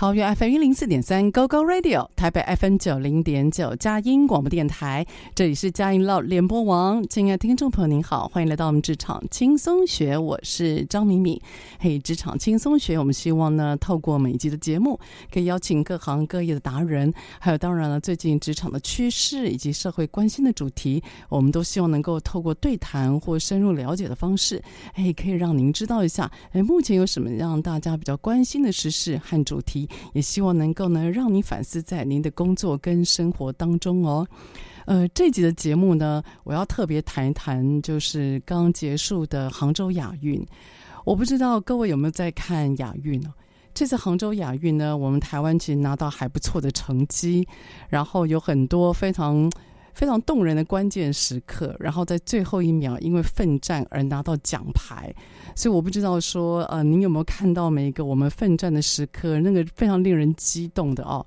桃园 FM 一零四点三 GoGo Radio，台北 FM 九零点九佳音广播电台，这里是佳音乐联播网。亲爱的听众朋友，您好，欢迎来到我们职场轻松学，我是张敏敏。嘿，职场轻松学，我们希望呢，透过每一集的节目，可以邀请各行各业的达人，还有当然了，最近职场的趋势以及社会关心的主题，我们都希望能够透过对谈或深入了解的方式，哎，可以让您知道一下，哎，目前有什么让大家比较关心的时事和主题。也希望能够呢，让你反思在您的工作跟生活当中哦。呃，这集的节目呢，我要特别谈一谈，就是刚结束的杭州亚运。我不知道各位有没有在看亚运呢？这次杭州亚运呢，我们台湾其实拿到还不错的成绩，然后有很多非常。非常动人的关键时刻，然后在最后一秒因为奋战而拿到奖牌，所以我不知道说，呃，您有没有看到每一个我们奋战的时刻，那个非常令人激动的哦。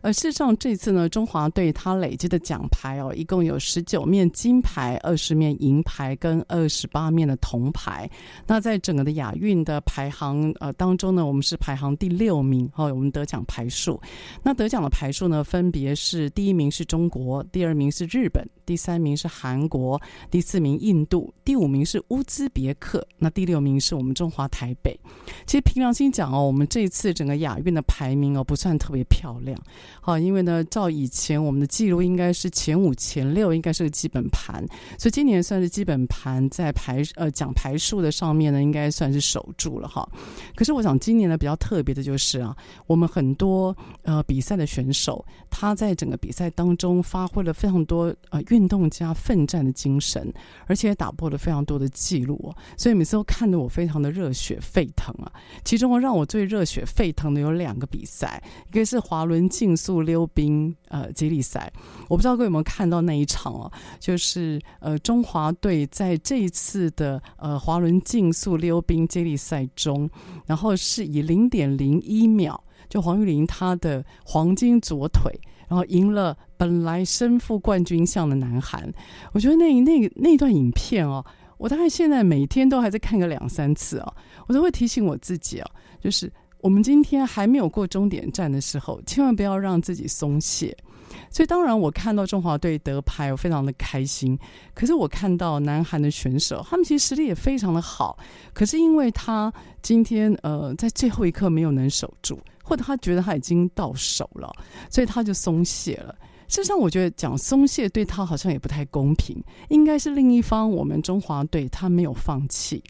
而事实上，这次呢，中华队他累积的奖牌哦，一共有十九面金牌、二十面银牌跟二十八面的铜牌。那在整个的亚运的排行呃当中呢，我们是排行第六名哦，我们得奖牌数。那得奖的牌数呢，分别是第一名是中国，第二名是。日本，第三名是韩国，第四名印度，第五名是乌兹别克，那第六名是我们中华台北。其实凭良心讲哦，我们这一次整个亚运的排名哦不算特别漂亮，好，因为呢，照以前我们的记录应该是前五、前六应该是个基本盘，所以今年算是基本盘在排呃奖牌数的上面呢，应该算是守住了哈。可是我想今年呢比较特别的就是啊，我们很多呃比赛的选手他在整个比赛当中发挥了非常多。多呃，运动家奋战的精神，而且也打破了非常多的记录哦，所以每次都看得我非常的热血沸腾啊。其中让我最热血沸腾的有两个比赛，一个是滑轮竞速溜冰呃接力赛，我不知道各位有没有看到那一场哦，就是呃中华队在这一次的呃滑轮竞速溜冰接力赛中，然后是以零点零一秒，就黄玉玲她的黄金左腿。然后赢了本来身负冠军相的南韩，我觉得那那那段影片哦，我大概现在每天都还在看个两三次哦，我都会提醒我自己哦，就是我们今天还没有过终点站的时候，千万不要让自己松懈。所以当然，我看到中华队得牌，我非常的开心。可是我看到南韩的选手，他们其实实力也非常的好，可是因为他今天呃在最后一刻没有能守住。或者他觉得他已经到手了，所以他就松懈了。事实上，我觉得讲松懈对他好像也不太公平，应该是另一方我们中华队他没有放弃。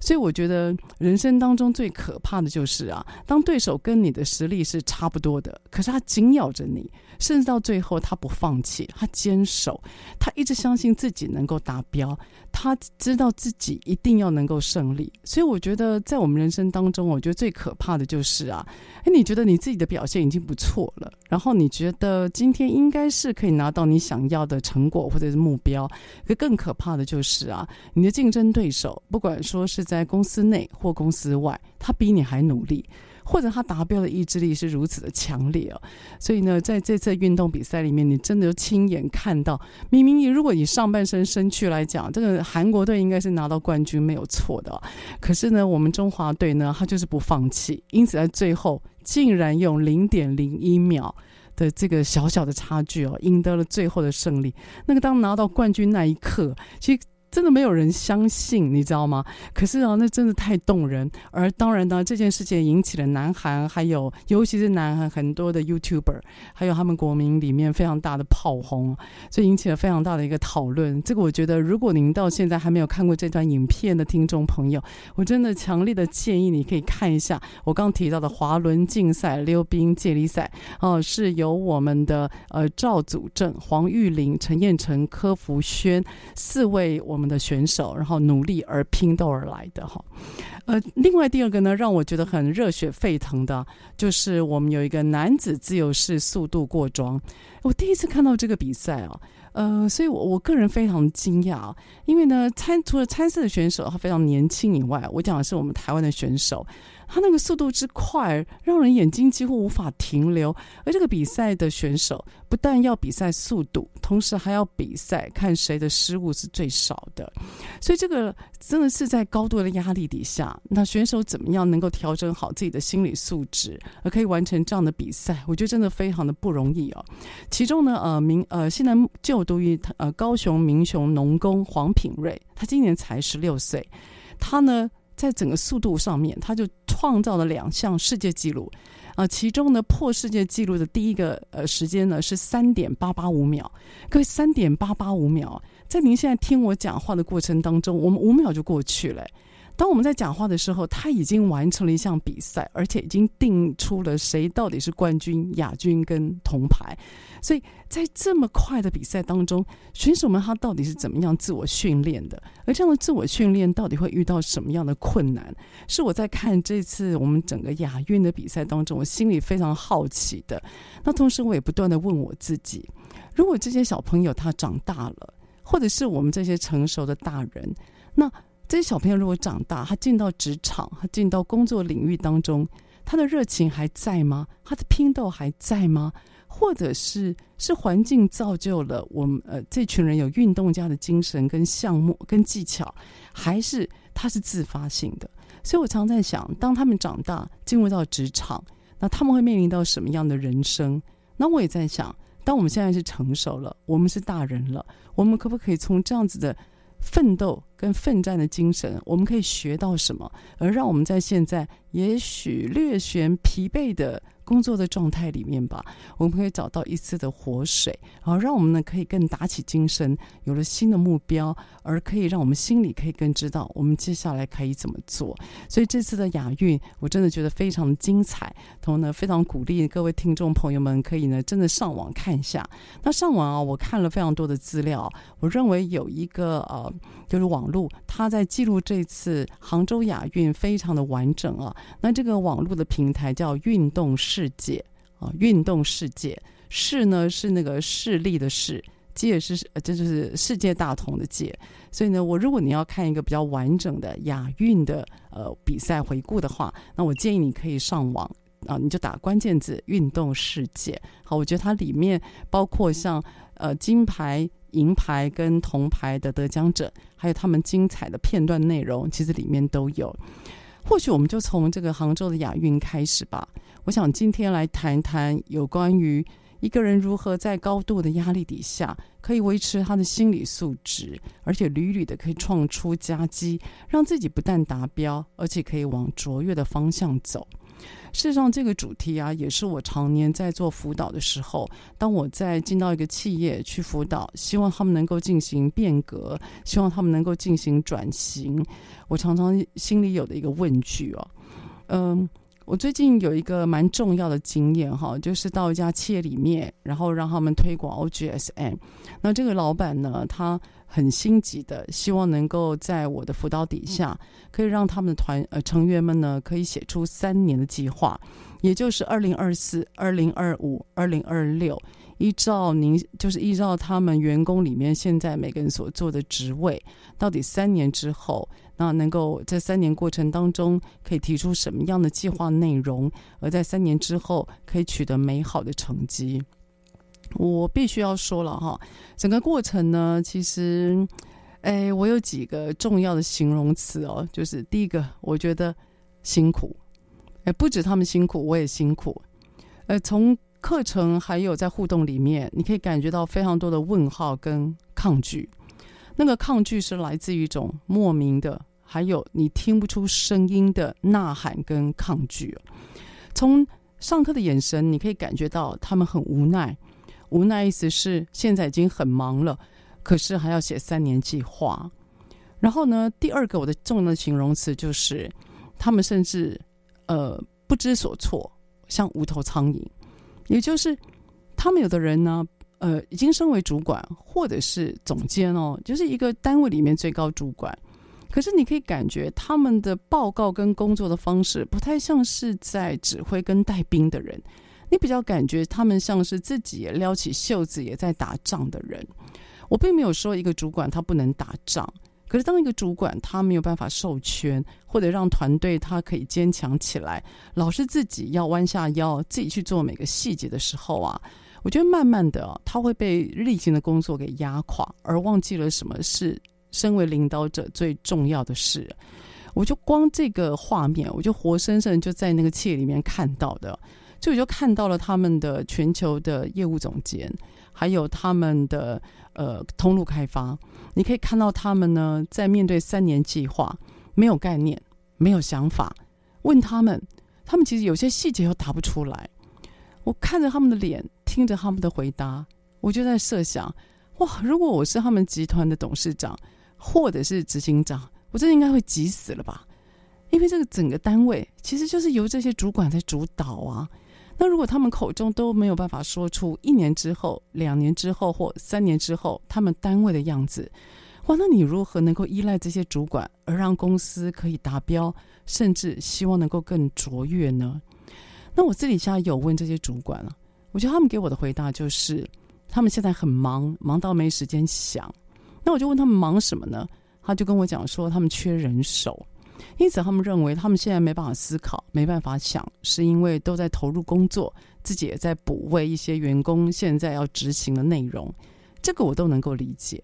所以我觉得人生当中最可怕的就是啊，当对手跟你的实力是差不多的，可是他紧咬着你，甚至到最后他不放弃，他坚守，他一直相信自己能够达标。他知道自己一定要能够胜利，所以我觉得在我们人生当中，我觉得最可怕的就是啊，诶，你觉得你自己的表现已经不错了，然后你觉得今天应该是可以拿到你想要的成果或者是目标，可更可怕的就是啊，你的竞争对手，不管说是在公司内或公司外，他比你还努力。或者他达标的意志力是如此的强烈哦。所以呢，在这次运动比赛里面，你真的亲眼看到，明明你如果以上半身身躯来讲，这个韩国队应该是拿到冠军没有错的。可是呢，我们中华队呢，他就是不放弃，因此在最后竟然用零点零一秒的这个小小的差距哦，赢得了最后的胜利。那个当拿到冠军那一刻，其实。真的没有人相信，你知道吗？可是啊，那真的太动人。而当然呢，这件事情引起了南韩，还有尤其是南韩很多的 YouTuber，还有他们国民里面非常大的炮轰，所以引起了非常大的一个讨论。这个我觉得，如果您到现在还没有看过这段影片的听众朋友，我真的强烈的建议你可以看一下我刚提到的滑轮竞赛溜冰接力赛哦，是由我们的呃赵祖正、黄玉玲、陈彦辰、柯福轩四位我我们的选手，然后努力而拼斗而来的哈，呃，另外第二个呢，让我觉得很热血沸腾的，就是我们有一个男子自由式速度过桩，我第一次看到这个比赛啊，呃，所以我我个人非常惊讶，因为呢，参除了参赛的选手他非常年轻以外，我讲的是我们台湾的选手。他那个速度之快，让人眼睛几乎无法停留。而这个比赛的选手不但要比赛速度，同时还要比赛看谁的失误是最少的。所以这个真的是在高度的压力底下，那选手怎么样能够调整好自己的心理素质，而可以完成这样的比赛？我觉得真的非常的不容易哦。其中呢，呃，明呃，现在就读于呃高雄民雄农工黄品瑞，他今年才十六岁，他呢。在整个速度上面，他就创造了两项世界纪录，啊，其中呢破世界纪录的第一个呃时间呢是三点八八五秒，各位三点八八五秒，在您现在听我讲话的过程当中，我们五秒就过去了。当我们在讲话的时候，他已经完成了一项比赛，而且已经定出了谁到底是冠军、亚军跟铜牌。所以在这么快的比赛当中，选手们他到底是怎么样自我训练的？而这样的自我训练到底会遇到什么样的困难？是我在看这次我们整个亚运的比赛当中，我心里非常好奇的。那同时我也不断的问我自己：如果这些小朋友他长大了，或者是我们这些成熟的大人，那这些小朋友如果长大，他进到职场，他进到工作领域当中，他的热情还在吗？他的拼斗还在吗？或者是是环境造就了我们呃这群人有运动家的精神跟项目跟技巧，还是他是自发性的？所以我常在想，当他们长大进入到职场，那他们会面临到什么样的人生？那我也在想，当我们现在是成熟了，我们是大人了，我们可不可以从这样子的？奋斗跟奋战的精神，我们可以学到什么？而让我们在现在也许略显疲惫的工作的状态里面吧，我们可以找到一丝的活水，然后让我们呢可以更打起精神，有了新的目标，而可以让我们心里可以更知道我们接下来可以怎么做。所以这次的亚运，我真的觉得非常精彩，同时呢非常鼓励各位听众朋友们可以呢真的上网看一下。那上网啊，我看了非常多的资料，我认为有一个呃就是网络，它在记录这次杭州亚运非常的完整啊。那这个网络的平台叫运动视世界啊，运动世界，世呢是那个势力的势，界是这就是世界大同的界。所以呢，我如果你要看一个比较完整的亚运的呃比赛回顾的话，那我建议你可以上网啊，你就打关键字“运动世界”。好，我觉得它里面包括像呃金牌、银牌跟铜牌的得奖者，还有他们精彩的片段内容，其实里面都有。或许我们就从这个杭州的亚运开始吧。我想今天来谈谈有关于一个人如何在高度的压力底下，可以维持他的心理素质，而且屡屡的可以创出佳绩，让自己不但达标，而且可以往卓越的方向走。事实上，这个主题啊，也是我常年在做辅导的时候，当我在进到一个企业去辅导，希望他们能够进行变革，希望他们能够进行转型，我常常心里有的一个问句哦，嗯，我最近有一个蛮重要的经验哈，就是到一家企业里面，然后让他们推广 OGSM，那这个老板呢，他。很心急的，希望能够在我的辅导底下，可以让他们的团呃成员们呢，可以写出三年的计划，也就是二零二四、二零二五、二零二六，依照您就是依照他们员工里面现在每个人所做的职位，到底三年之后，那能够在三年过程当中可以提出什么样的计划内容，而在三年之后可以取得美好的成绩。我必须要说了哈，整个过程呢，其实，哎，我有几个重要的形容词哦，就是第一个，我觉得辛苦，哎，不止他们辛苦，我也辛苦，呃，从课程还有在互动里面，你可以感觉到非常多的问号跟抗拒，那个抗拒是来自于一种莫名的，还有你听不出声音的呐喊跟抗拒。从上课的眼神，你可以感觉到他们很无奈。无奈意思是现在已经很忙了，可是还要写三年计划。然后呢，第二个我的重要的形容词就是，他们甚至呃不知所措，像无头苍蝇。也就是他们有的人呢，呃，已经升为主管或者是总监哦，就是一个单位里面最高主管。可是你可以感觉他们的报告跟工作的方式不太像是在指挥跟带兵的人。你比较感觉他们像是自己也撩起袖子也在打仗的人。我并没有说一个主管他不能打仗，可是当一个主管他没有办法授权或者让团队他可以坚强起来，老是自己要弯下腰自己去做每个细节的时候啊，我觉得慢慢的他会被例行的工作给压垮，而忘记了什么是身为领导者最重要的事。我就光这个画面，我就活生生就在那个企业里面看到的。所以我就看到了他们的全球的业务总监，还有他们的呃通路开发。你可以看到他们呢，在面对三年计划，没有概念，没有想法。问他们，他们其实有些细节又答不出来。我看着他们的脸，听着他们的回答，我就在设想：哇，如果我是他们集团的董事长或者是执行长，我真的应该会急死了吧？因为这个整个单位其实就是由这些主管在主导啊。那如果他们口中都没有办法说出一年之后、两年之后或三年之后他们单位的样子，哇，那你如何能够依赖这些主管而让公司可以达标，甚至希望能够更卓越呢？那我私底下有问这些主管啊，我觉得他们给我的回答就是，他们现在很忙，忙到没时间想。那我就问他们忙什么呢？他就跟我讲说，他们缺人手。因此，他们认为他们现在没办法思考，没办法想，是因为都在投入工作，自己也在补位一些员工现在要执行的内容。这个我都能够理解。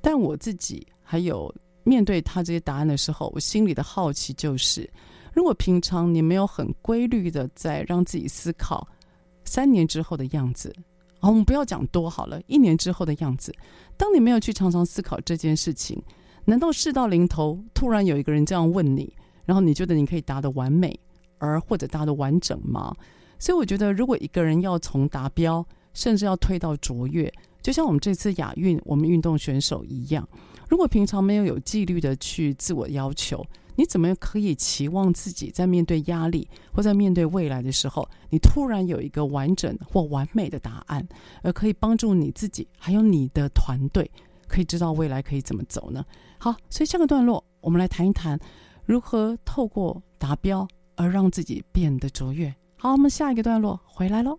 但我自己还有面对他这些答案的时候，我心里的好奇就是：如果平常你没有很规律的在让自己思考三年之后的样子，好，我们不要讲多好了，一年之后的样子，当你没有去常常思考这件事情。难道事到临头，突然有一个人这样问你，然后你觉得你可以答得完美，而或者答得完整吗？所以我觉得，如果一个人要从达标，甚至要推到卓越，就像我们这次亚运，我们运动选手一样，如果平常没有有纪律的去自我要求，你怎么可以期望自己在面对压力或在面对未来的时候，你突然有一个完整或完美的答案，而可以帮助你自己还有你的团队？可以知道未来可以怎么走呢？好，所以下个段落我们来谈一谈如何透过达标而让自己变得卓越。好，我们下一个段落回来喽。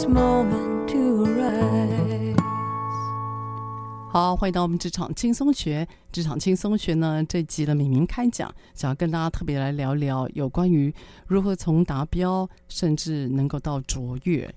This moment to rise. 好，欢迎到我们职场轻松学。职场轻松学呢，这集的敏敏开讲，想要跟大家特别来聊聊有关于如何从达标，甚至能够到卓越。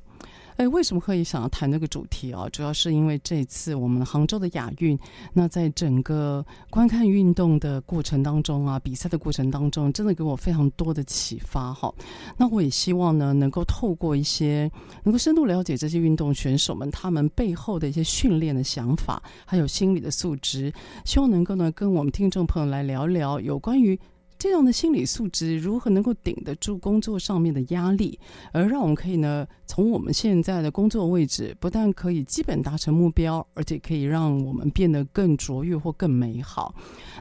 哎，为什么可以想要谈这个主题啊？主要是因为这次我们杭州的亚运，那在整个观看运动的过程当中啊，比赛的过程当中，真的给我非常多的启发哈。那我也希望呢，能够透过一些能够深度了解这些运动选手们他们背后的一些训练的想法，还有心理的素质，希望能够呢跟我们听众朋友来聊聊有关于。这样的心理素质如何能够顶得住工作上面的压力，而让我们可以呢，从我们现在的工作位置，不但可以基本达成目标，而且可以让我们变得更卓越或更美好。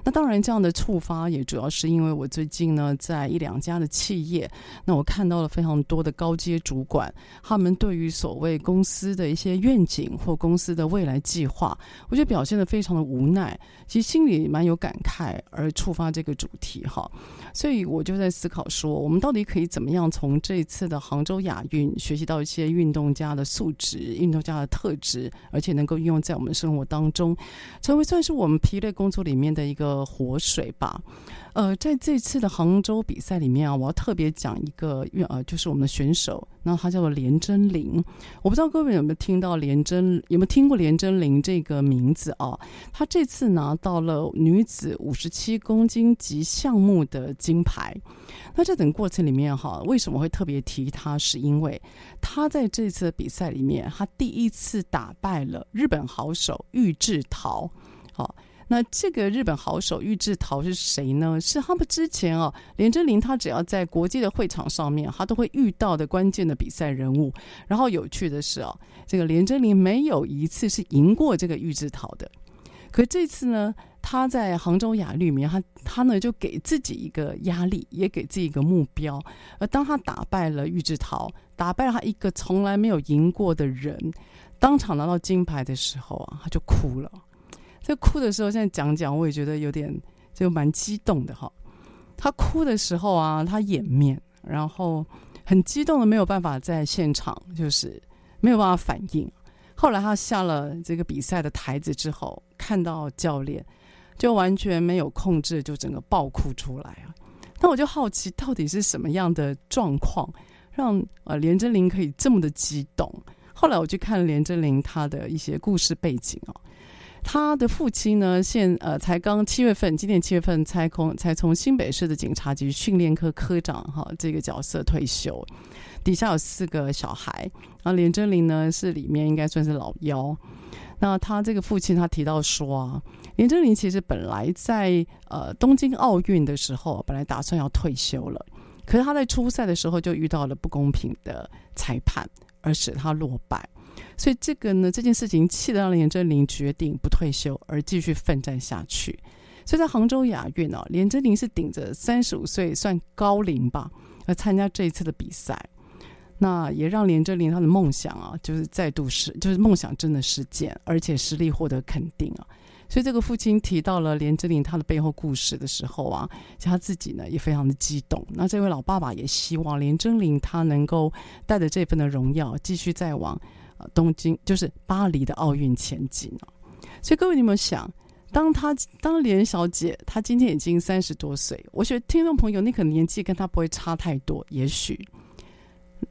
那当然，这样的触发也主要是因为我最近呢，在一两家的企业，那我看到了非常多的高阶主管，他们对于所谓公司的一些愿景或公司的未来计划，我觉得表现得非常的无奈，其实心里蛮有感慨，而触发这个主题哈。所以我就在思考说，我们到底可以怎么样从这一次的杭州亚运学习到一些运动家的素质、运动家的特质，而且能够运用在我们生活当中，成为算是我们疲累工作里面的一个活水吧。呃，在这次的杭州比赛里面啊，我要特别讲一个，呃，就是我们的选手，那他叫做连真玲。我不知道各位有没有听到连真，有没有听过连真玲这个名字啊？他这次拿到了女子五十七公斤级项目的金牌。那这等过程里面哈，为什么会特别提他？是因为他在这次的比赛里面，他第一次打败了日本好手玉置桃。好。那这个日本好手玉置桃是谁呢？是他们之前啊，连真羚他只要在国际的会场上面，他都会遇到的关键的比赛人物。然后有趣的是啊，这个连真羚没有一次是赢过这个玉置桃的。可这次呢，他在杭州亚运里面，他他呢就给自己一个压力，也给自己一个目标。而当他打败了玉置桃，打败了他一个从来没有赢过的人，当场拿到金牌的时候啊，他就哭了。在哭的时候，现在讲讲，我也觉得有点就蛮激动的哈。他哭的时候啊，他掩面，然后很激动的没有办法在现场，就是没有办法反应。后来他下了这个比赛的台子之后，看到教练，就完全没有控制，就整个爆哭出来啊。那我就好奇，到底是什么样的状况，让呃连真羚可以这么的激动？后来我去看连真羚他的一些故事背景啊。他的父亲呢，现呃才刚七月份，今年七月份才空才从新北市的警察局训练科科长哈这个角色退休，底下有四个小孩，然后连真玲呢是里面应该算是老幺。那他这个父亲他提到说啊，连真羚其实本来在呃东京奥运的时候，本来打算要退休了，可是他在初赛的时候就遇到了不公平的裁判，而使他落败。所以这个呢，这件事情气得让连真羚决定不退休，而继续奋战下去。所以在杭州雅苑啊，连真羚是顶着三十五岁算高龄吧，来参加这一次的比赛。那也让连真羚他的梦想啊，就是再度实，就是梦想真的实践，而且实力获得肯定啊。所以这个父亲提到了连真羚他的背后故事的时候啊，他自己呢也非常的激动。那这位老爸爸也希望连真羚他能够带着这份的荣耀，继续再往。东京就是巴黎的奥运前景哦，所以各位你们想，当他当连小姐，她今天已经三十多岁，我觉得听众朋友，你可能年纪跟她不会差太多，也许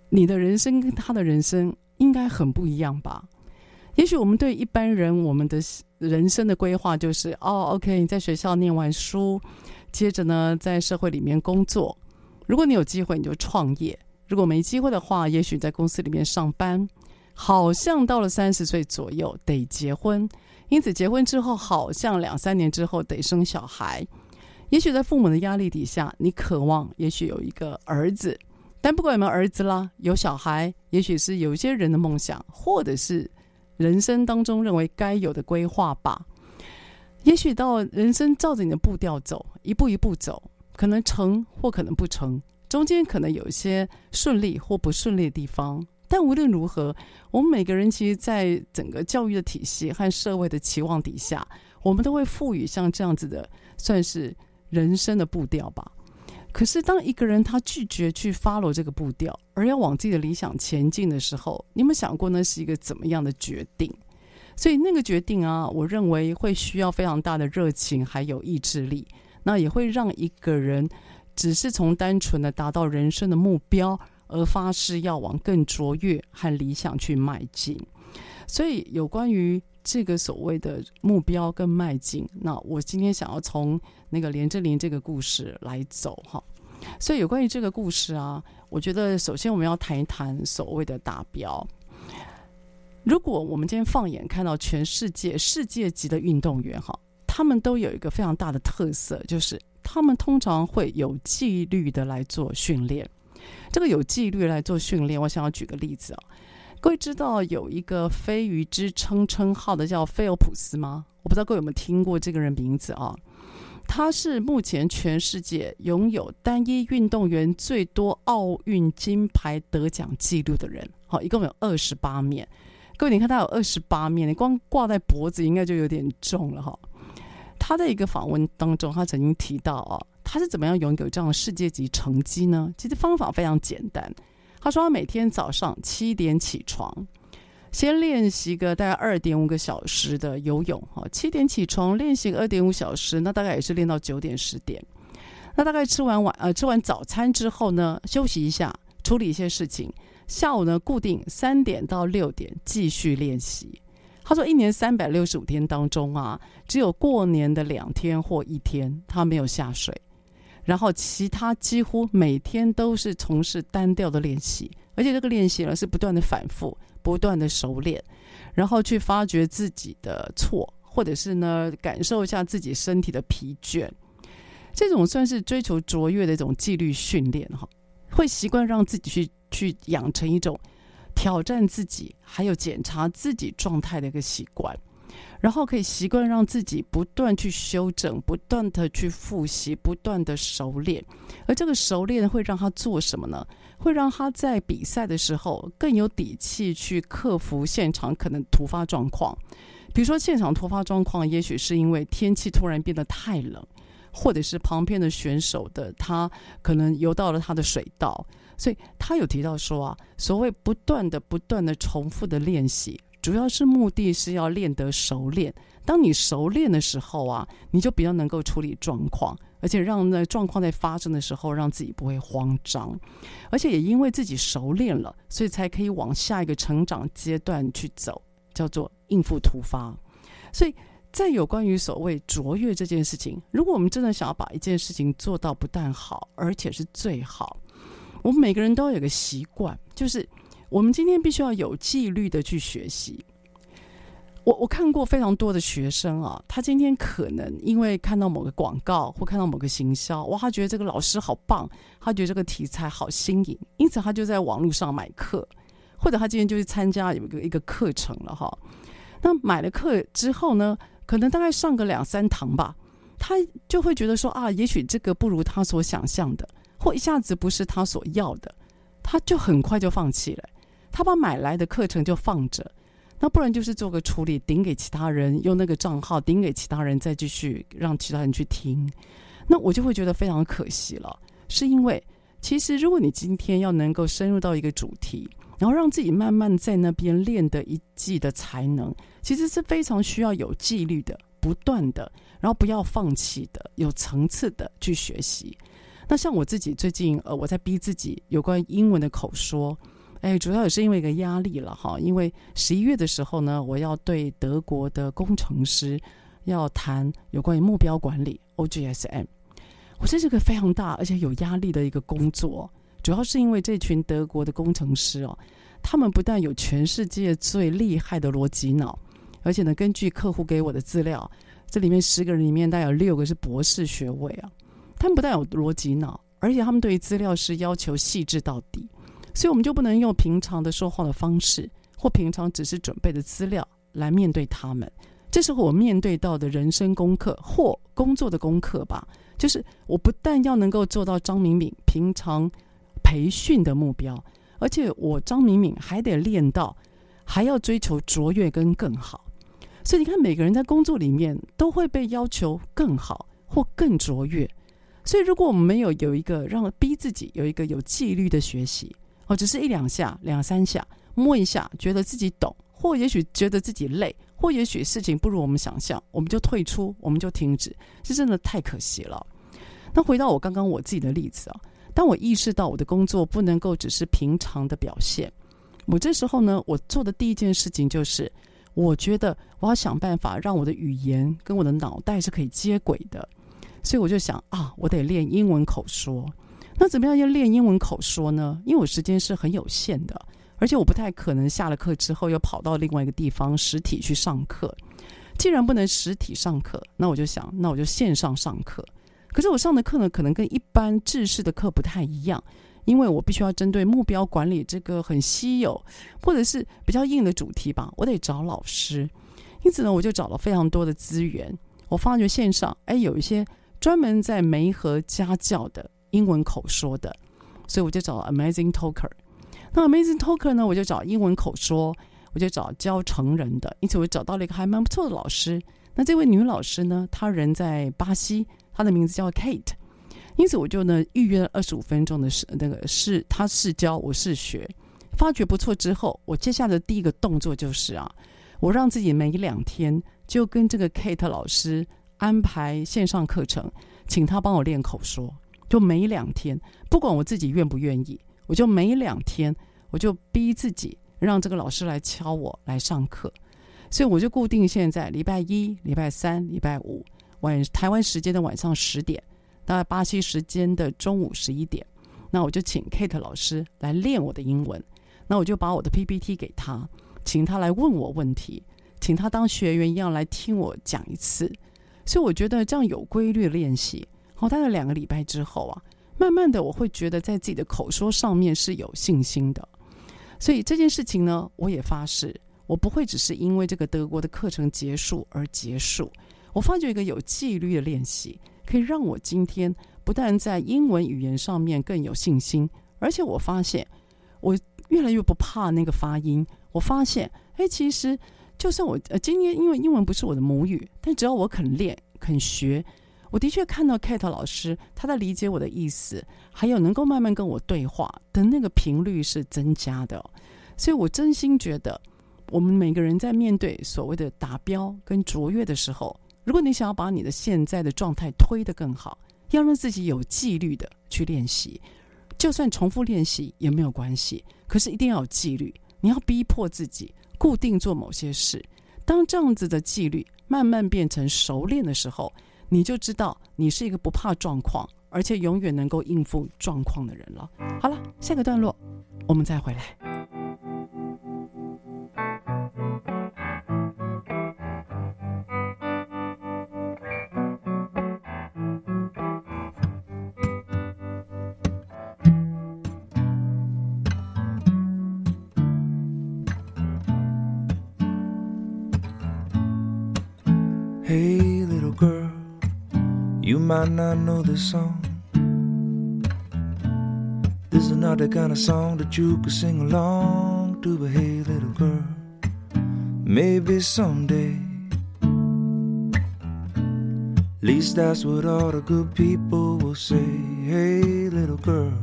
你的人生跟她的人生应该很不一样吧？也许我们对一般人，我们的人生的规划就是，哦，OK，你在学校念完书，接着呢在社会里面工作，如果你有机会你就创业，如果没机会的话，也许在公司里面上班。好像到了三十岁左右得结婚，因此结婚之后好像两三年之后得生小孩。也许在父母的压力底下，你渴望也许有一个儿子，但不管有没有儿子啦，有小孩，也许是有些人的梦想，或者是人生当中认为该有的规划吧。也许到人生照着你的步调走，一步一步走，可能成或可能不成，中间可能有一些顺利或不顺利的地方。但无论如何，我们每个人其实，在整个教育的体系和社会的期望底下，我们都会赋予像这样子的，算是人生的步调吧。可是，当一个人他拒绝去 follow 这个步调，而要往自己的理想前进的时候，你有没有想过那是一个怎么样的决定？所以那个决定啊，我认为会需要非常大的热情，还有意志力。那也会让一个人只是从单纯的达到人生的目标，而发誓要往更卓越和理想去迈进。所以有关于这个所谓的目标跟迈进，那我今天想要从那个连正霖这个故事来走哈。所以有关于这个故事啊，我觉得首先我们要谈一谈所谓的达标。如果我们今天放眼看到全世界世界级的运动员哈，他们都有一个非常大的特色，就是他们通常会有纪律的来做训练。这个有纪律来做训练，我想要举个例子啊。各位知道有一个飞鱼之称称号的叫菲尔普斯吗？我不知道各位有没有听过这个人名字啊？他是目前全世界拥有单一运动员最多奥运金牌得奖记录的人。好，一共有二十八面。各位，你看他有二十八面，你光挂在脖子应该就有点重了哈。他在一个访问当中，他曾经提到啊，他是怎么样拥有这样的世界级成绩呢？其实方法非常简单。他说他每天早上七点起床，先练习个大概二点五个小时的游泳哈。七点起床练习个二点五小时，那大概也是练到九点十点。那大概吃完晚呃吃完早餐之后呢，休息一下，处理一些事情。下午呢，固定三点到六点继续练习。他说，一年三百六十五天当中啊，只有过年的两天或一天他没有下水，然后其他几乎每天都是从事单调的练习，而且这个练习呢是不断的反复、不断的熟练，然后去发掘自己的错，或者是呢感受一下自己身体的疲倦。这种算是追求卓越的一种纪律训练哈，会习惯让自己去。去养成一种挑战自己，还有检查自己状态的一个习惯，然后可以习惯让自己不断去修整，不断的去复习，不断的熟练。而这个熟练会让他做什么呢？会让他在比赛的时候更有底气去克服现场可能突发状况。比如说，现场突发状况，也许是因为天气突然变得太冷，或者是旁边的选手的他可能游到了他的水道。所以他有提到说啊，所谓不断的、不断的重复的练习，主要是目的是要练得熟练。当你熟练的时候啊，你就比较能够处理状况，而且让那状况在发生的时候，让自己不会慌张。而且也因为自己熟练了，所以才可以往下一个成长阶段去走，叫做应付突发。所以在有关于所谓卓越这件事情，如果我们真的想要把一件事情做到不但好，而且是最好。我们每个人都有个习惯，就是我们今天必须要有纪律的去学习。我我看过非常多的学生啊，他今天可能因为看到某个广告或看到某个行销，哇，他觉得这个老师好棒，他觉得这个题材好新颖，因此他就在网络上买课，或者他今天就去参加有一个一个课程了哈。那买了课之后呢，可能大概上个两三堂吧，他就会觉得说啊，也许这个不如他所想象的。或一下子不是他所要的，他就很快就放弃了。他把买来的课程就放着，那不然就是做个处理，顶给其他人，用那个账号顶给其他人，再继续让其他人去听。那我就会觉得非常可惜了，是因为其实如果你今天要能够深入到一个主题，然后让自己慢慢在那边练得一技的才能，其实是非常需要有纪律的、不断的，然后不要放弃的、有层次的去学习。那像我自己最近，呃，我在逼自己有关英文的口说，哎，主要也是因为一个压力了哈。因为十一月的时候呢，我要对德国的工程师要谈有关于目标管理 OGSM，我这是个非常大而且有压力的一个工作。主要是因为这群德国的工程师哦，他们不但有全世界最厉害的逻辑脑，而且呢，根据客户给我的资料，这里面十个人里面大概有六个是博士学位啊。他们不但有逻辑脑，而且他们对于资料是要求细致到底，所以我们就不能用平常的说话的方式，或平常只是准备的资料来面对他们，这时候我面对到的人生功课或工作的功课吧，就是我不但要能够做到张敏敏平常培训的目标，而且我张敏敏还得练到，还要追求卓越跟更好。所以你看，每个人在工作里面都会被要求更好或更卓越。所以如果我们没有有一个让逼自己有一个有纪律的学习，哦，只是一两下、两三下摸一下，觉得自己懂，或也许觉得自己累，或也许事情不如我们想象，我们就退出，我们就停止，是真的太可惜了。那回到我刚刚我自己的例子啊，当我意识到我的工作不能够只是平常的表现，我这时候呢，我做的第一件事情就是。我觉得我要想办法让我的语言跟我的脑袋是可以接轨的，所以我就想啊，我得练英文口说。那怎么样要练英文口说呢？因为我时间是很有限的，而且我不太可能下了课之后又跑到另外一个地方实体去上课。既然不能实体上课，那我就想，那我就线上上课。可是我上的课呢，可能跟一般制式的课不太一样。因为我必须要针对目标管理这个很稀有或者是比较硬的主题吧，我得找老师。因此呢，我就找了非常多的资源。我发觉线上哎有一些专门在媒合家教的英文口说的，所以我就找 Amazing Talker。那 Amazing Talker 呢，我就找英文口说，我就找教成人的。因此我找到了一个还蛮不错的老师。那这位女老师呢，她人在巴西，她的名字叫 Kate。因此，我就呢预约了二十五分钟的试，那个试他试教，我试学，发觉不错之后，我接下来的第一个动作就是啊，我让自己每两天就跟这个 Kate 老师安排线上课程，请他帮我练口说，就每两天，不管我自己愿不愿意，我就每两天我就逼自己让这个老师来敲我来上课，所以我就固定现在礼拜一、礼拜三、礼拜五晚台湾时间的晚上十点。到巴西时间的中午十一点，那我就请 Kate 老师来练我的英文。那我就把我的 PPT 给他，请他来问我问题，请他当学员一样来听我讲一次。所以我觉得这样有规律练习，哦，大概两个礼拜之后啊，慢慢的我会觉得在自己的口说上面是有信心的。所以这件事情呢，我也发誓，我不会只是因为这个德国的课程结束而结束。我发觉一个有纪律的练习。可以让我今天不但在英文语言上面更有信心，而且我发现我越来越不怕那个发音。我发现，哎，其实就算我呃今天因为英文不是我的母语，但只要我肯练肯学，我的确看到 Kate 老师他在理解我的意思，还有能够慢慢跟我对话的那个频率是增加的。所以我真心觉得，我们每个人在面对所谓的达标跟卓越的时候。如果你想要把你的现在的状态推得更好，要让自己有纪律的去练习，就算重复练习也没有关系。可是一定要有纪律，你要逼迫自己固定做某些事。当这样子的纪律慢慢变成熟练的时候，你就知道你是一个不怕状况，而且永远能够应付状况的人了。好了，下个段落我们再回来。Might not know this song. This is not the kind of song that you could sing along to, but hey, little girl, maybe someday. At least that's what all the good people will say. Hey, little girl,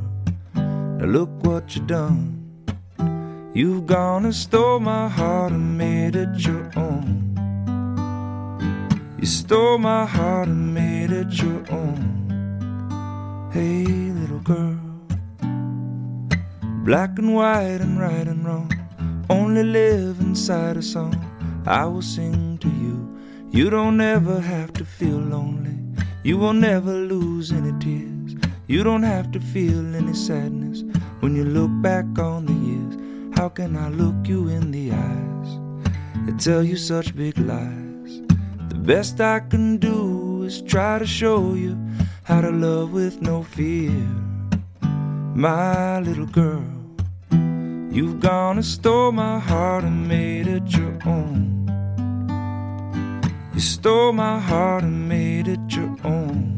now look what you done. You've gone and stole my heart and made it your own. You stole my heart and made it your own. Hey, little girl. Black and white and right and wrong. Only live inside a song I will sing to you. You don't ever have to feel lonely. You will never lose any tears. You don't have to feel any sadness when you look back on the years. How can I look you in the eyes and tell you such big lies? The best I can do is try to show you how to love with no fear. My little girl, you've gone and stole my heart and made it your own. You stole my heart and made it your own.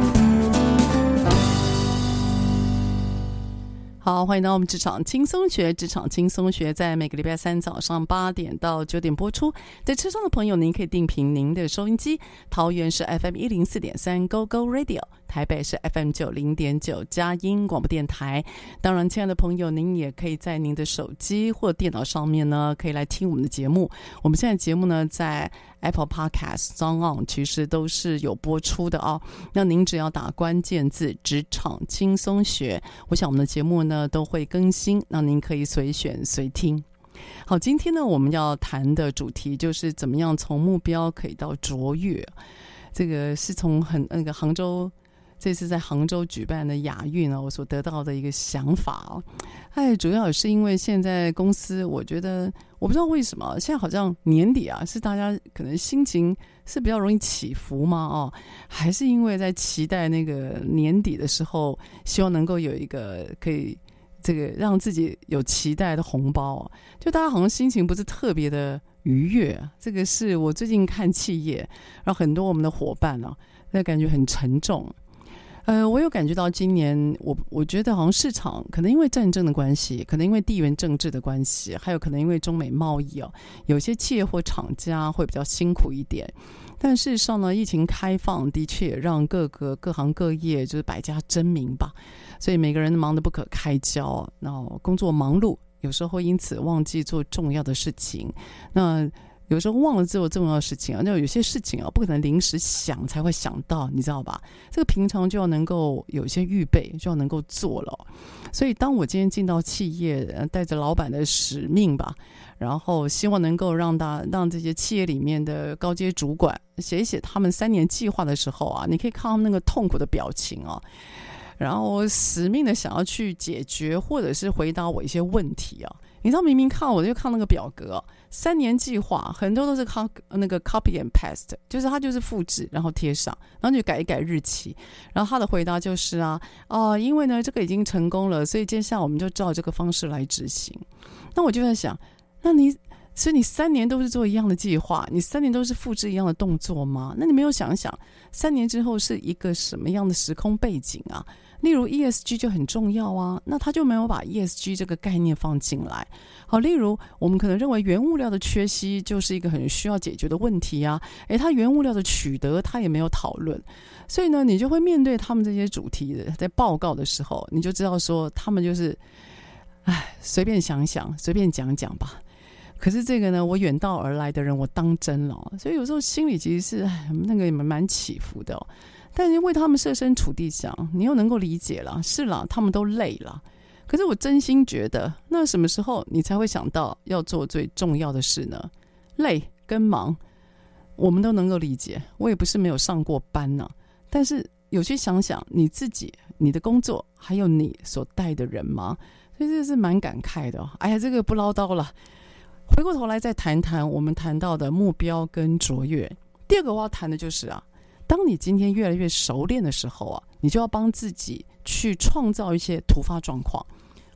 好，欢迎到我们职场轻松学。职场轻松学在每个礼拜三早上八点到九点播出。在车上的朋友，您可以定频您的收音机。桃园是 FM 一零四点三 Go Go Radio，台北是 FM 九零点九佳音广播电台。当然，亲爱的朋友，您也可以在您的手机或电脑上面呢，可以来听我们的节目。我们现在节目呢，在 Apple Podcast、SoundOn 其实都是有播出的哦。那您只要打关键字“职场轻松学”，我想我们的节目呢都会更新，那您可以随选随听。好，今天呢我们要谈的主题就是怎么样从目标可以到卓越。这个是从很那个杭州。这次在杭州举办的亚运呢，我所得到的一个想法哦，哎，主要是因为现在公司，我觉得我不知道为什么，现在好像年底啊，是大家可能心情是比较容易起伏嘛，哦，还是因为在期待那个年底的时候，希望能够有一个可以这个让自己有期待的红包，就大家好像心情不是特别的愉悦，这个是我最近看企业，然后很多我们的伙伴呢，那感觉很沉重。呃，我有感觉到今年我我觉得好像市场可能因为战争的关系，可能因为地缘政治的关系，还有可能因为中美贸易哦，有些企业或厂家会比较辛苦一点。但事实上呢，疫情开放的确让各个各行各业就是百家争鸣吧，所以每个人忙得不可开交，然后工作忙碌，有时候会因此忘记做重要的事情。那有时候忘了做重要的事情啊，那有些事情啊，不可能临时想才会想到，你知道吧？这个平常就要能够有一些预备，就要能够做了。所以，当我今天进到企业，带着老板的使命吧，然后希望能够让大让这些企业里面的高阶主管写一写他们三年计划的时候啊，你可以看他们那个痛苦的表情啊，然后我使命的想要去解决或者是回答我一些问题啊。你知道，明明看我就看那个表格，三年计划很多都是靠那个 copy and paste，就是他就是复制然后贴上，然后就改一改日期，然后他的回答就是啊，哦，因为呢这个已经成功了，所以接下来我们就照这个方式来执行。那我就在想，那你所以你三年都是做一样的计划，你三年都是复制一样的动作吗？那你没有想想，三年之后是一个什么样的时空背景啊？例如 ESG 就很重要啊，那他就没有把 ESG 这个概念放进来。好，例如我们可能认为原物料的缺席就是一个很需要解决的问题啊，诶，他原物料的取得他也没有讨论，所以呢，你就会面对他们这些主题的在报告的时候，你就知道说他们就是，哎，随便想想，随便讲讲吧。可是这个呢，我远道而来的人，我当真了，所以有时候心里其实是哎，那个也蛮起伏的哦。但是为他们设身处地想，你又能够理解了，是啦，他们都累了。可是我真心觉得，那什么时候你才会想到要做最重要的事呢？累跟忙，我们都能够理解。我也不是没有上过班呢，但是有去想想你自己、你的工作，还有你所带的人吗？所以这是蛮感慨的。哎呀，这个不唠叨了，回过头来再谈谈我们谈到的目标跟卓越。第二个我要谈的就是啊。当你今天越来越熟练的时候啊，你就要帮自己去创造一些突发状况，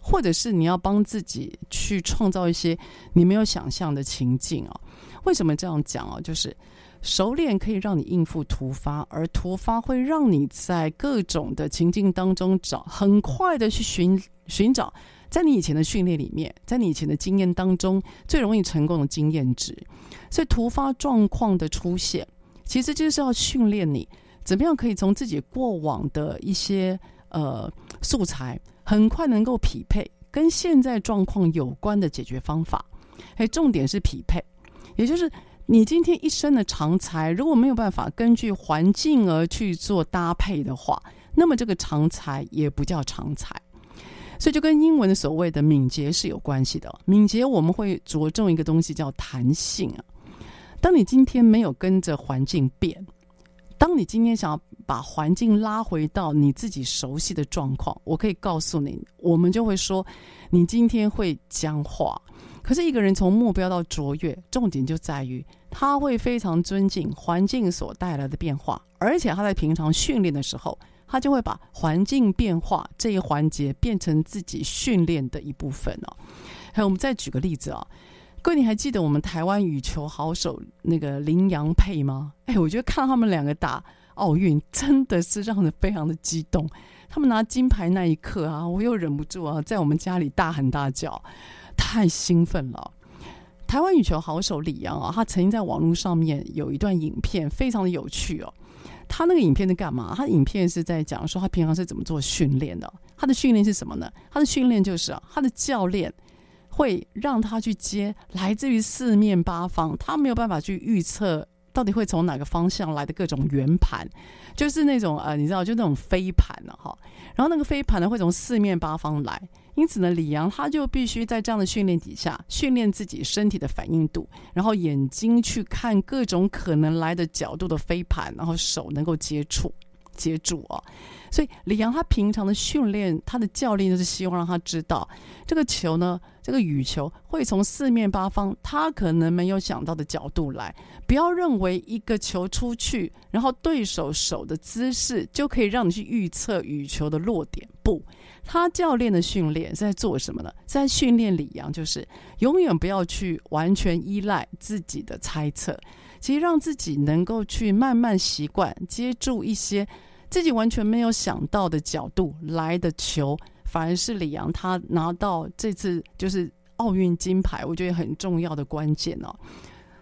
或者是你要帮自己去创造一些你没有想象的情境啊。为什么这样讲啊？就是熟练可以让你应付突发，而突发会让你在各种的情境当中找很快的去寻寻找在你以前的训练里面，在你以前的经验当中，最容易成功的经验值。所以突发状况的出现，其实就是要训练你怎么样可以从自己过往的一些呃素材，很快能够匹配跟现在状况有关的解决方法。哎，重点是匹配，也就是你今天一身的长才，如果没有办法根据环境而去做搭配的话，那么这个长才也不叫长才。所以就跟英文的所谓的敏捷是有关系的。敏捷我们会着重一个东西叫弹性啊。当你今天没有跟着环境变，当你今天想要把环境拉回到你自己熟悉的状况，我可以告诉你，我们就会说你今天会僵化。可是一个人从目标到卓越，重点就在于他会非常尊敬环境所带来的变化，而且他在平常训练的时候。他就会把环境变化这一环节变成自己训练的一部分哦。还有，我们再举个例子啊，位，你还记得我们台湾羽球好手那个林洋配吗？哎，我觉得看他们两个打奥运真的是让人非常的激动。他们拿金牌那一刻啊，我又忍不住啊，在我们家里大喊大叫，太兴奋了。台湾羽球好手李阳啊，他曾经在网络上面有一段影片，非常的有趣哦。他那个影片在干嘛？他影片是在讲说他平常是怎么做训练的。他的训练是什么呢？他的训练就是啊，他的教练会让他去接来自于四面八方，他没有办法去预测到底会从哪个方向来的各种圆盘，就是那种呃，你知道，就那种飞盘了哈。然后那个飞盘呢会从四面八方来。因此呢，李阳他就必须在这样的训练底下训练自己身体的反应度，然后眼睛去看各种可能来的角度的飞盘，然后手能够接触接住啊。所以李阳他平常的训练，他的教练就是希望让他知道，这个球呢，这个羽球会从四面八方他可能没有想到的角度来。不要认为一个球出去，然后对手手的姿势就可以让你去预测羽球的落点，不。他教练的训练是在做什么呢？在训练李阳，就是永远不要去完全依赖自己的猜测，其实让自己能够去慢慢习惯接住一些自己完全没有想到的角度来的球，反而是李阳他拿到这次就是奥运金牌，我觉得很重要的关键哦。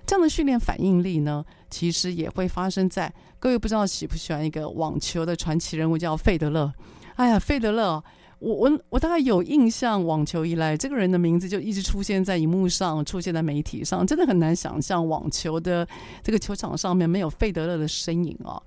这样的训练反应力呢，其实也会发生在各位不知道喜不喜欢一个网球的传奇人物叫费德勒。哎呀，费德勒。我我我大概有印象，网球以来，这个人的名字就一直出现在荧幕上，出现在媒体上，真的很难想象网球的这个球场上面没有费德勒的身影哦。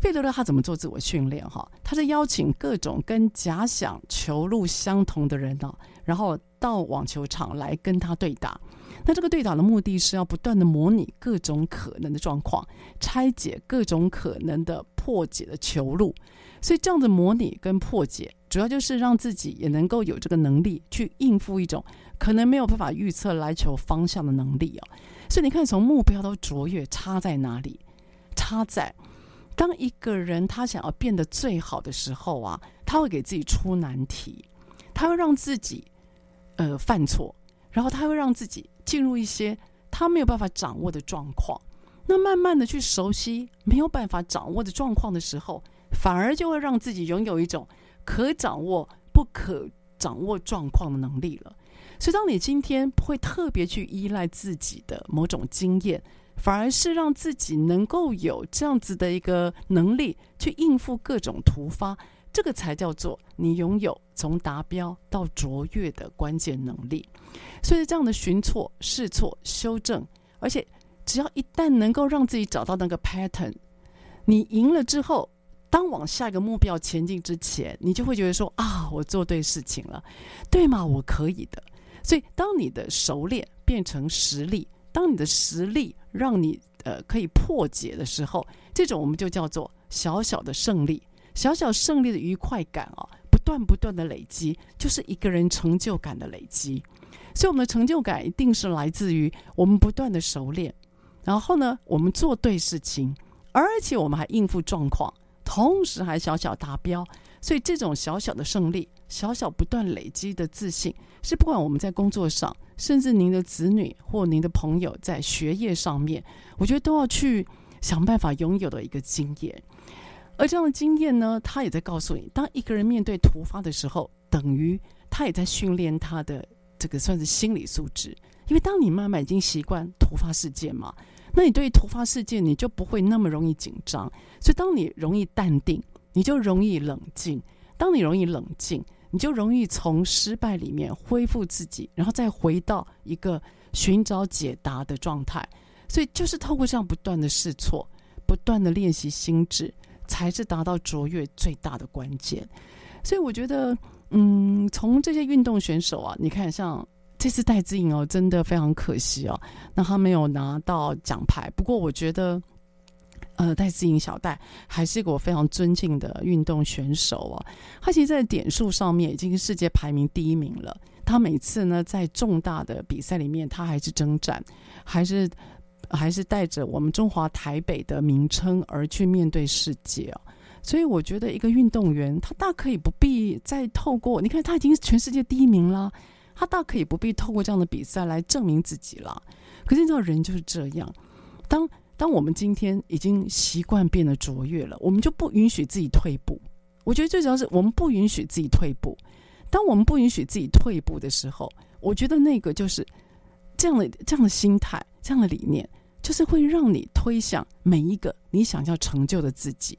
费德勒他怎么做自我训练？哈，他是邀请各种跟假想球路相同的人呢，然后到网球场来跟他对打。那这个对打的目的是要不断的模拟各种可能的状况，拆解各种可能的破解的球路。所以这样的模拟跟破解，主要就是让自己也能够有这个能力去应付一种可能没有办法预测来球方向的能力啊。所以你看，从目标到卓越差在哪里？差在当一个人他想要变得最好的时候啊，他会给自己出难题，他会让自己呃犯错，然后他会让自己进入一些他没有办法掌握的状况。那慢慢的去熟悉没有办法掌握的状况的时候。反而就会让自己拥有一种可掌握不可掌握状况的能力了。所以，当你今天不会特别去依赖自己的某种经验，反而是让自己能够有这样子的一个能力去应付各种突发，这个才叫做你拥有从达标到卓越的关键能力。所以，这样的寻错、试错、修正，而且只要一旦能够让自己找到那个 pattern，你赢了之后。当往下一个目标前进之前，你就会觉得说啊，我做对事情了，对吗？我可以的。所以，当你的熟练变成实力，当你的实力让你呃可以破解的时候，这种我们就叫做小小的胜利，小小胜利的愉快感啊，不断不断的累积，就是一个人成就感的累积。所以，我们的成就感一定是来自于我们不断的熟练，然后呢，我们做对事情，而且我们还应付状况。同时还小小达标，所以这种小小的胜利，小小不断累积的自信，是不管我们在工作上，甚至您的子女或您的朋友在学业上面，我觉得都要去想办法拥有的一个经验。而这样的经验呢，他也在告诉你，当一个人面对突发的时候，等于他也在训练他的这个算是心理素质。因为当你慢慢已经习惯突发事件嘛，那你对于突发事件你就不会那么容易紧张。所以当你容易淡定，你就容易冷静。当你容易冷静，你就容易从失败里面恢复自己，然后再回到一个寻找解答的状态。所以就是透过这样不断的试错，不断的练习心智，才是达到卓越最大的关键。所以我觉得，嗯，从这些运动选手啊，你看像。这次戴资颖哦，真的非常可惜哦。那他没有拿到奖牌，不过我觉得，呃，戴资颖小戴还是一个我非常尊敬的运动选手哦。他其实，在点数上面已经是世界排名第一名了。他每次呢，在重大的比赛里面，他还是征战，还是还是带着我们中华台北的名称而去面对世界哦。所以，我觉得一个运动员，他大可以不必再透过，你看，他已经是全世界第一名了。他大可以不必透过这样的比赛来证明自己了，可是你知道人就是这样，当当我们今天已经习惯变得卓越了，我们就不允许自己退步。我觉得最主要是我们不允许自己退步。当我们不允许自己退步的时候，我觉得那个就是这样的这样的心态，这样的理念，就是会让你推向每一个你想要成就的自己。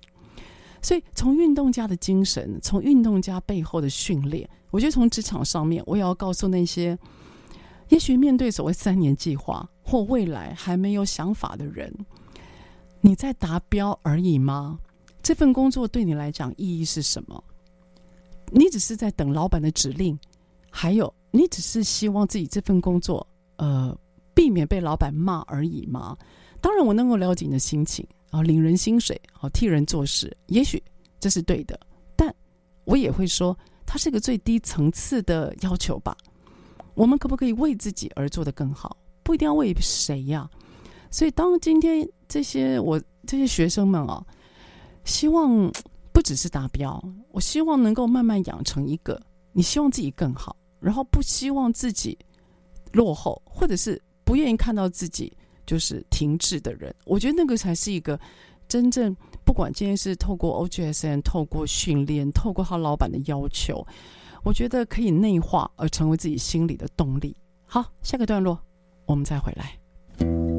所以，从运动家的精神，从运动家背后的训练，我觉得从职场上面，我也要告诉那些也许面对所谓三年计划或未来还没有想法的人，你在达标而已吗？这份工作对你来讲意义是什么？你只是在等老板的指令，还有你只是希望自己这份工作，呃，避免被老板骂而已吗？当然，我能够了解你的心情。啊，领人薪水，好替人做事，也许这是对的，但我也会说，它是一个最低层次的要求吧。我们可不可以为自己而做得更好？不一定要为谁呀。所以，当今天这些我这些学生们啊，希望 不只是达标，我希望能够慢慢养成一个，你希望自己更好，然后不希望自己落后，或者是不愿意看到自己。就是停滞的人，我觉得那个才是一个真正不管今天是透过 OGSN，透过训练，透过他老板的要求，我觉得可以内化而成为自己心里的动力。好，下个段落我们再回来。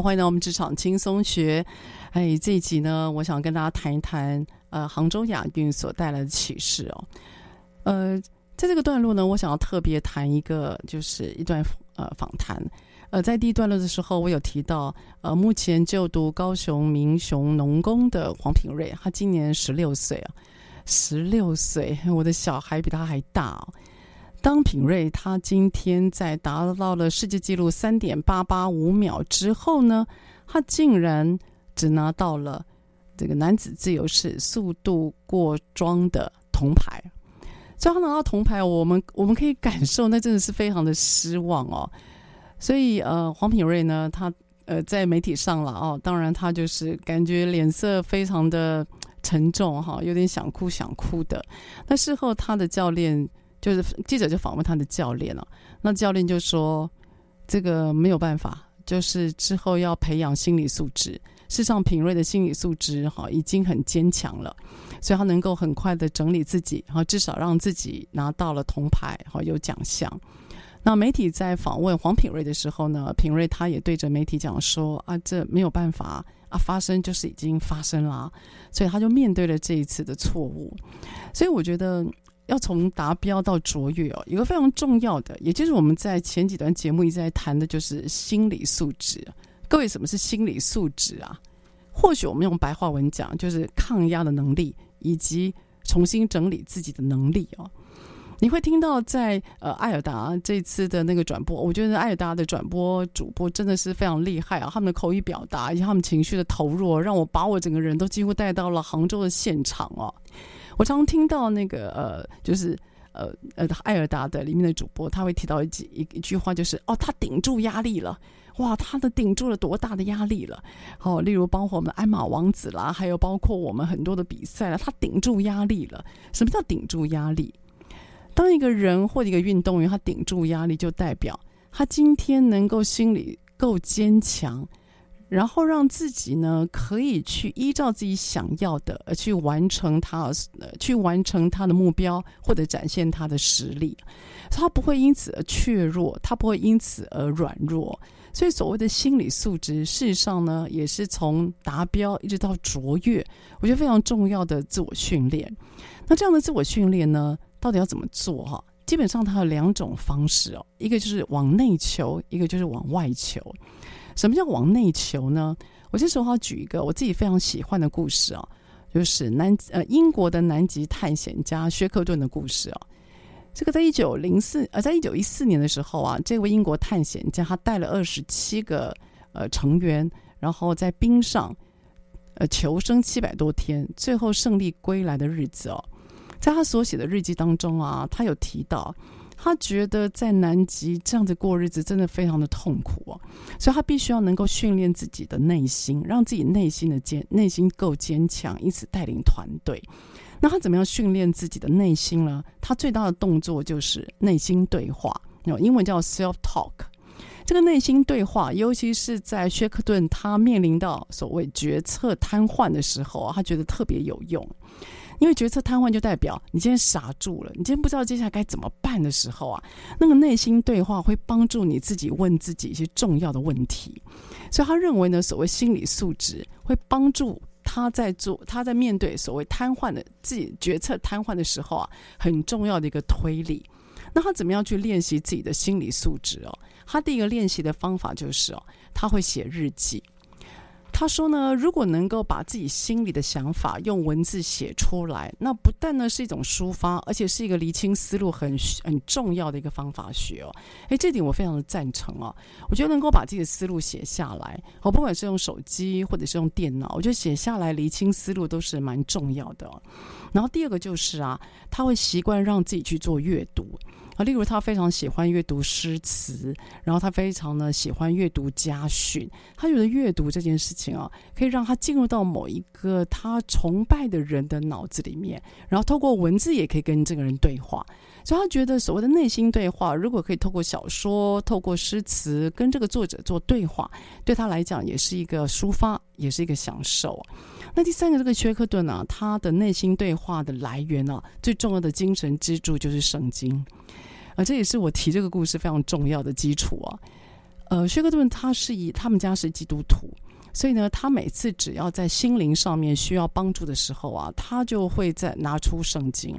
欢迎到我们职场轻松学。哎，这一集呢，我想跟大家谈一谈呃杭州亚运所带来的启示哦。呃，在这个段落呢，我想要特别谈一个，就是一段呃访谈。呃，在第一段落的时候，我有提到呃，目前就读高雄民雄农工的黄品瑞，他今年十六岁啊，十六岁，我的小孩比他还大哦。当品瑞他今天在达到了世界纪录三点八八五秒之后呢，他竟然只拿到了这个男子自由式速度过桩的铜牌。所以他拿到铜牌，我们我们可以感受，那真的是非常的失望哦。所以呃，黄品瑞呢，他呃在媒体上了哦，当然他就是感觉脸色非常的沉重哈，有点想哭想哭的。那事后他的教练。就是记者就访问他的教练了，那教练就说：“这个没有办法，就是之后要培养心理素质。事实上，品瑞的心理素质哈已经很坚强了，所以他能够很快的整理自己，哈，至少让自己拿到了铜牌，哈，有奖项。那媒体在访问黄品瑞的时候呢，品瑞他也对着媒体讲说：啊，这没有办法啊，发生就是已经发生了，所以他就面对了这一次的错误。所以我觉得。”要从达标到卓越哦，一个非常重要的，也就是我们在前几段节目一直在谈的，就是心理素质。各位，什么是心理素质啊？或许我们用白话文讲，就是抗压的能力，以及重新整理自己的能力哦。你会听到在呃爱尔达这次的那个转播，我觉得爱尔达的转播主播真的是非常厉害啊，他们的口语表达以及他们情绪的投入，让我把我整个人都几乎带到了杭州的现场哦。我常听到那个呃，就是呃呃，爱尔达的里面的主播，他会提到一句一一句话，就是哦，他顶住压力了，哇，他的顶住了多大的压力了？哦，例如包括我们鞍马王子啦，还有包括我们很多的比赛啦，他顶住压力了。什么叫顶住压力？当一个人或一个运动员，他顶住压力，就代表他今天能够心里够坚强。然后让自己呢，可以去依照自己想要的，呃，去完成他，呃，去完成他的目标，或者展现他的实力。他不会因此而怯弱，他不会因此而软弱。所以，所谓的心理素质，事实上呢，也是从达标一直到卓越，我觉得非常重要的自我训练。那这样的自我训练呢，到底要怎么做？哈，基本上它有两种方式哦，一个就是往内求，一个就是往外求。什么叫往内求呢？我这时候要举一个我自己非常喜欢的故事啊，就是南呃英国的南极探险家薛克顿的故事啊。这个在一九零四呃，在一九一四年的时候啊，这位英国探险家他带了二十七个呃成员，然后在冰上呃求生七百多天，最后胜利归来的日子哦，在他所写的日记当中啊，他有提到。他觉得在南极这样子过日子真的非常的痛苦哦，所以他必须要能够训练自己的内心，让自己内心的坚内心够坚强，因此带领团队。那他怎么样训练自己的内心呢？他最大的动作就是内心对话，英文叫 self talk。这个内心对话，尤其是在薛克顿他面临到所谓决策瘫痪的时候，他觉得特别有用。因为决策瘫痪就代表你今天傻住了，你今天不知道接下来该怎么办的时候啊，那个内心对话会帮助你自己问自己一些重要的问题。所以他认为呢，所谓心理素质会帮助他在做他在面对所谓瘫痪的自己决策瘫痪的时候啊，很重要的一个推理。那他怎么样去练习自己的心理素质哦？他第一个练习的方法就是哦，他会写日记。他说呢，如果能够把自己心里的想法用文字写出来，那不但呢是一种抒发，而且是一个厘清思路很很重要的一个方法学哦。诶，这点我非常的赞成哦。我觉得能够把自己的思路写下来，我不管是用手机或者是用电脑，我觉得写下来厘清思路都是蛮重要的。然后第二个就是啊，他会习惯让自己去做阅读。例如，他非常喜欢阅读诗词，然后他非常呢喜欢阅读家训。他觉得阅读这件事情啊，可以让他进入到某一个他崇拜的人的脑子里面，然后透过文字也可以跟这个人对话。所以他觉得所谓的内心对话，如果可以透过小说、透过诗词跟这个作者做对话，对他来讲也是一个抒发，也是一个享受。那第三个，这个薛克顿呢，他的内心对话的来源呢，最重要的精神支柱就是圣经。这也是我提这个故事非常重要的基础啊。呃，薛克顿他是以他们家是基督徒。所以呢，他每次只要在心灵上面需要帮助的时候啊，他就会在拿出圣经。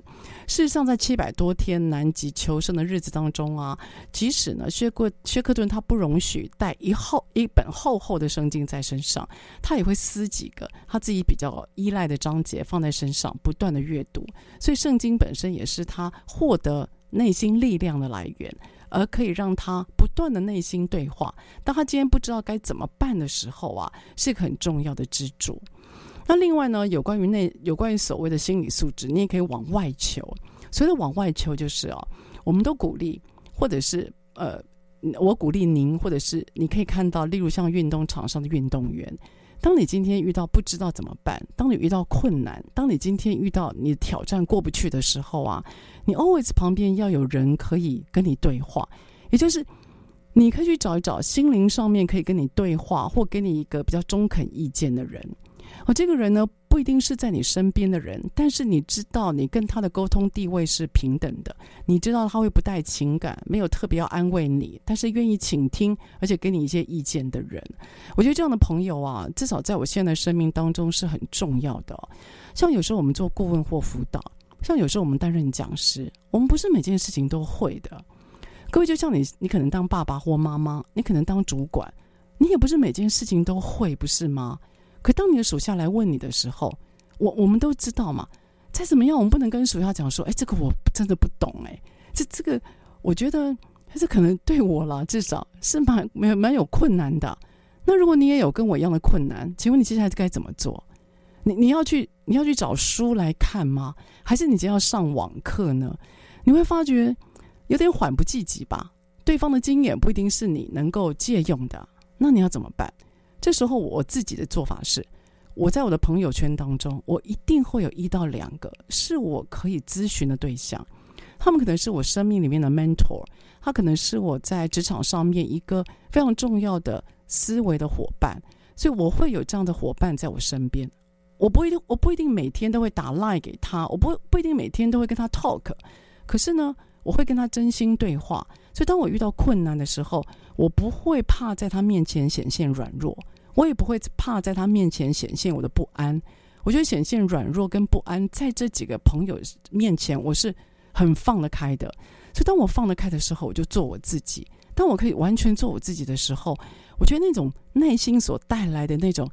事实上，在七百多天南极求生的日子当中啊，即使呢，薛克薛克顿他不容许带一厚一本厚厚的圣经在身上，他也会撕几个他自己比较依赖的章节放在身上，不断的阅读。所以，圣经本身也是他获得内心力量的来源。而可以让他不断的内心对话。当他今天不知道该怎么办的时候啊，是一个很重要的支柱。那另外呢，有关于那有关于所谓的心理素质，你也可以往外求。所谓的往外求，就是啊，我们都鼓励，或者是呃，我鼓励您，或者是你可以看到，例如像运动场上的运动员。当你今天遇到不知道怎么办，当你遇到困难，当你今天遇到你挑战过不去的时候啊，你 always 旁边要有人可以跟你对话，也就是你可以去找一找心灵上面可以跟你对话或给你一个比较中肯意见的人。我，这个人呢，不一定是在你身边的人，但是你知道你跟他的沟通地位是平等的，你知道他会不带情感，没有特别要安慰你，但是愿意倾听，而且给你一些意见的人。我觉得这样的朋友啊，至少在我现在生命当中是很重要的。像有时候我们做顾问或辅导，像有时候我们担任讲师，我们不是每件事情都会的。各位，就像你，你可能当爸爸或妈妈，你可能当主管，你也不是每件事情都会，不是吗？可当你的属下来问你的时候，我我们都知道嘛，再怎么样，我们不能跟属下讲说，哎，这个我真的不懂，哎，这这个我觉得这可能对我啦，至少是蛮蛮蛮有困难的。那如果你也有跟我一样的困难，请问你接下来该怎么做？你你要去你要去找书来看吗？还是你只要上网课呢？你会发觉有点缓不济急吧？对方的经验不一定是你能够借用的，那你要怎么办？这时候我自己的做法是，我在我的朋友圈当中，我一定会有一到两个是我可以咨询的对象，他们可能是我生命里面的 mentor，他可能是我在职场上面一个非常重要的思维的伙伴，所以我会有这样的伙伴在我身边。我不一定，我不一定每天都会打 line 给他，我不不一定每天都会跟他 talk，可是呢，我会跟他真心对话。所以当我遇到困难的时候，我不会怕在他面前显现软弱。我也不会怕在他面前显现我的不安。我觉得显现软弱跟不安，在这几个朋友面前，我是很放得开的。所以当我放得开的时候，我就做我自己。当我可以完全做我自己的时候，我觉得那种内心所带来的那种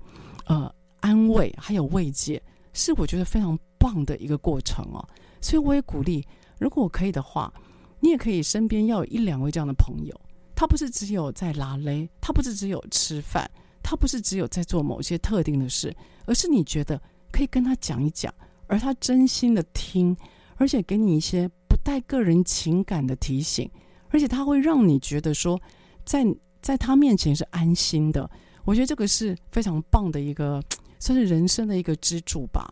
呃安慰还有慰藉，是我觉得非常棒的一个过程哦。所以我也鼓励，如果我可以的话，你也可以身边要有一两位这样的朋友。他不是只有在拉勒，他不是只有吃饭。他不是只有在做某些特定的事，而是你觉得可以跟他讲一讲，而他真心的听，而且给你一些不带个人情感的提醒，而且他会让你觉得说，在在他面前是安心的。我觉得这个是非常棒的一个，算是人生的一个支柱吧。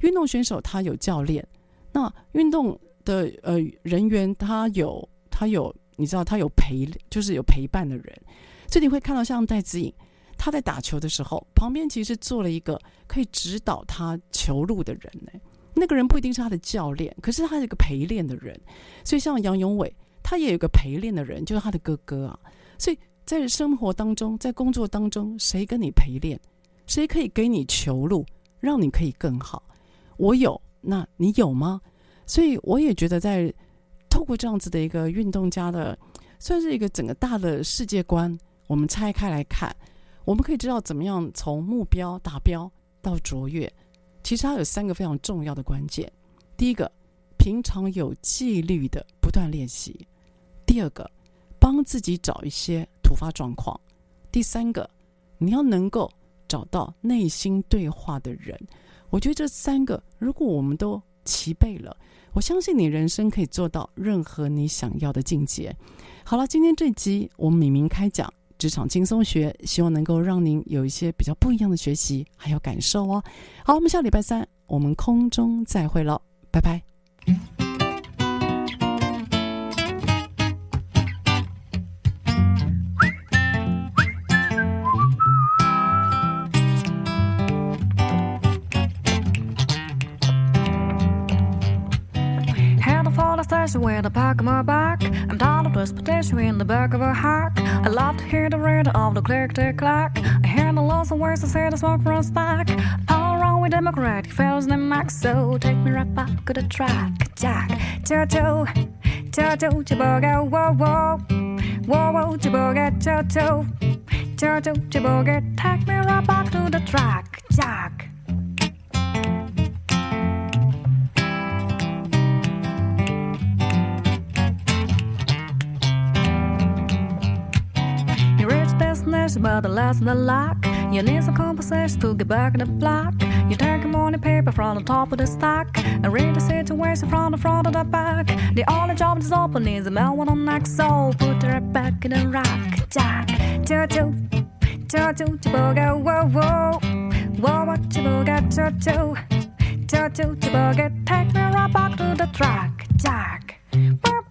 运动选手他有教练，那运动的呃人员他有他有，你知道他有陪，就是有陪伴的人，所以你会看到像戴子颖。他在打球的时候，旁边其实坐了一个可以指导他球路的人呢。那个人不一定是他的教练，可是他是一个陪练的人。所以像杨勇伟，他也有个陪练的人，就是他的哥哥啊。所以在生活当中，在工作当中，谁跟你陪练，谁可以给你球路，让你可以更好？我有，那你有吗？所以我也觉得，在透过这样子的一个运动家的，算是一个整个大的世界观，我们拆开来看。我们可以知道怎么样从目标达标到卓越，其实它有三个非常重要的关键。第一个，平常有纪律的不断练习；第二个，帮自己找一些突发状况；第三个，你要能够找到内心对话的人。我觉得这三个，如果我们都齐备了，我相信你人生可以做到任何你想要的境界。好了，今天这集我们敏明开讲。职场轻松学，希望能够让您有一些比较不一样的学习还有感受哦。好，我们下礼拜三我们空中再会了，拜拜。Transportation with the back of my back. I'm tired of transportation in the back of a hack. I love to hear the rhythm of the click tick clack. I hear the lots of words I say the smoke from a stack. All around with Democratic fellas in max, so take me right back to the track. Jack, Jojo, Jojo, Chiboga, whoa, whoa, whoa, whoa, Chiboga, Jojo, Jojo, Chiboga, take me right back to the track. Jack. Destination, but the last of the lock. You need some compensation to get back in the block. You take a morning paper from the top of the stack and read the situation from the front of the back. The only job that's open is the mail one on next, so put right back in the rack. Jack, Jojo, Jojo, Chiboga, whoa, whoa, whoa, Chiboga, Jojo, Jojo, Chiboga, take me right back to the track. Jack. Burp,